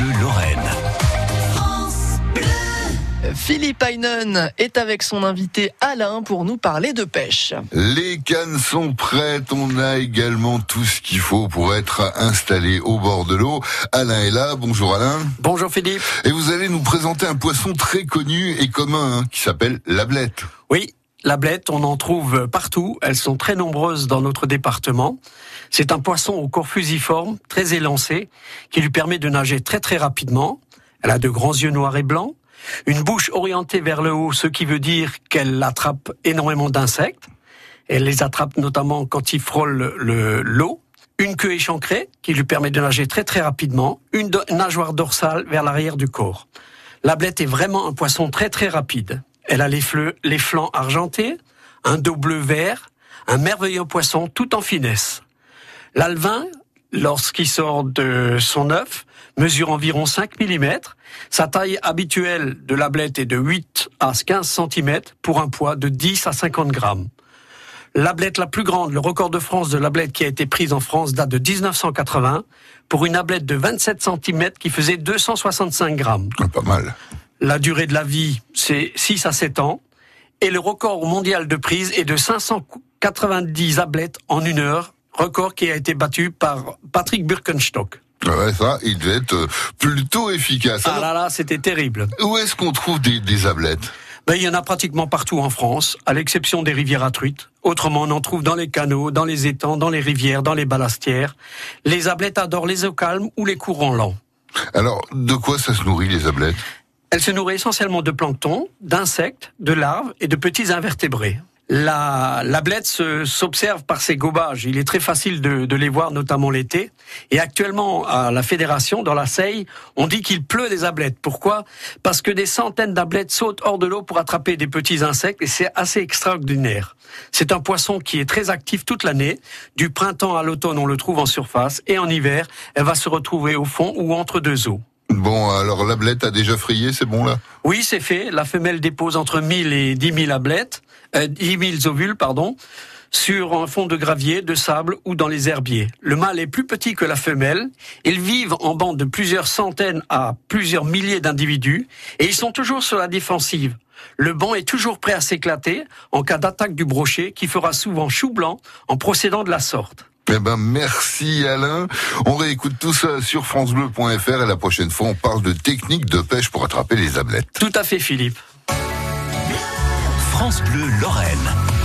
Bleu Lorraine. Philippe Aynon est avec son invité Alain pour nous parler de pêche. Les cannes sont prêtes, on a également tout ce qu'il faut pour être installé au bord de l'eau. Alain est là, bonjour Alain. Bonjour Philippe. Et vous allez nous présenter un poisson très connu et commun hein, qui s'appelle la blette. Oui, la blette, on en trouve partout. Elles sont très nombreuses dans notre département. C'est un poisson au corps fusiforme, très élancé, qui lui permet de nager très très rapidement. Elle a de grands yeux noirs et blancs, une bouche orientée vers le haut, ce qui veut dire qu'elle attrape énormément d'insectes. Elle les attrape notamment quand il frôle l'eau. Une queue échancrée qui lui permet de nager très très rapidement. Une nageoire dorsale vers l'arrière du corps. La blette est vraiment un poisson très très rapide. Elle a les, flancs argentés, un dos bleu vert, un merveilleux poisson tout en finesse. L'alvin, lorsqu'il sort de son œuf, mesure environ 5 mm. Sa taille habituelle de la blette est de 8 à 15 cm pour un poids de 10 à 50 grammes. La blette la plus grande, le record de France de la blette qui a été prise en France date de 1980 pour une ablette de 27 cm qui faisait 265 grammes. Pas mal. La durée de la vie, c'est 6 à 7 ans. Et le record mondial de prise est de 590 ablettes en une heure, record qui a été battu par Patrick Birkenstock. Ouais, ça, il devait être euh, plutôt efficace. ah là là, c'était terrible. Où est-ce qu'on trouve des, des ablettes? Ben, il y en a pratiquement partout en France, à l'exception des rivières à truites. Autrement, on en trouve dans les canaux, dans les étangs, dans les rivières, dans les balastières. Les ablettes adorent les eaux calmes ou les courants lents. Alors, de quoi ça se nourrit, les ablettes? Elles se nourrissent essentiellement de plancton, d'insectes, de larves et de petits invertébrés. La, la blette s'observe par ses gobages. Il est très facile de, de les voir, notamment l'été. Et actuellement, à la fédération, dans la Seille, on dit qu'il pleut des ablettes. Pourquoi? Parce que des centaines d'ablettes sautent hors de l'eau pour attraper des petits insectes et c'est assez extraordinaire. C'est un poisson qui est très actif toute l'année. Du printemps à l'automne, on le trouve en surface et en hiver, elle va se retrouver au fond ou entre deux eaux. Bon, alors l'ablette a déjà frayé, c'est bon là? Oui, c'est fait. La femelle dépose entre 1000 et 10 000 ablettes, euh, 10 000 ovules, pardon, sur un fond de gravier, de sable ou dans les herbiers. Le mâle est plus petit que la femelle. Ils vivent en bande de plusieurs centaines à plusieurs milliers d'individus et ils sont toujours sur la défensive. Le banc est toujours prêt à s'éclater en cas d'attaque du brochet qui fera souvent chou blanc en procédant de la sorte. Eh ben, merci Alain. On réécoute tout ça sur francebleu.fr et la prochaine fois, on parle de techniques de pêche pour attraper les ablettes. Tout à fait, Philippe. France Bleu Lorraine.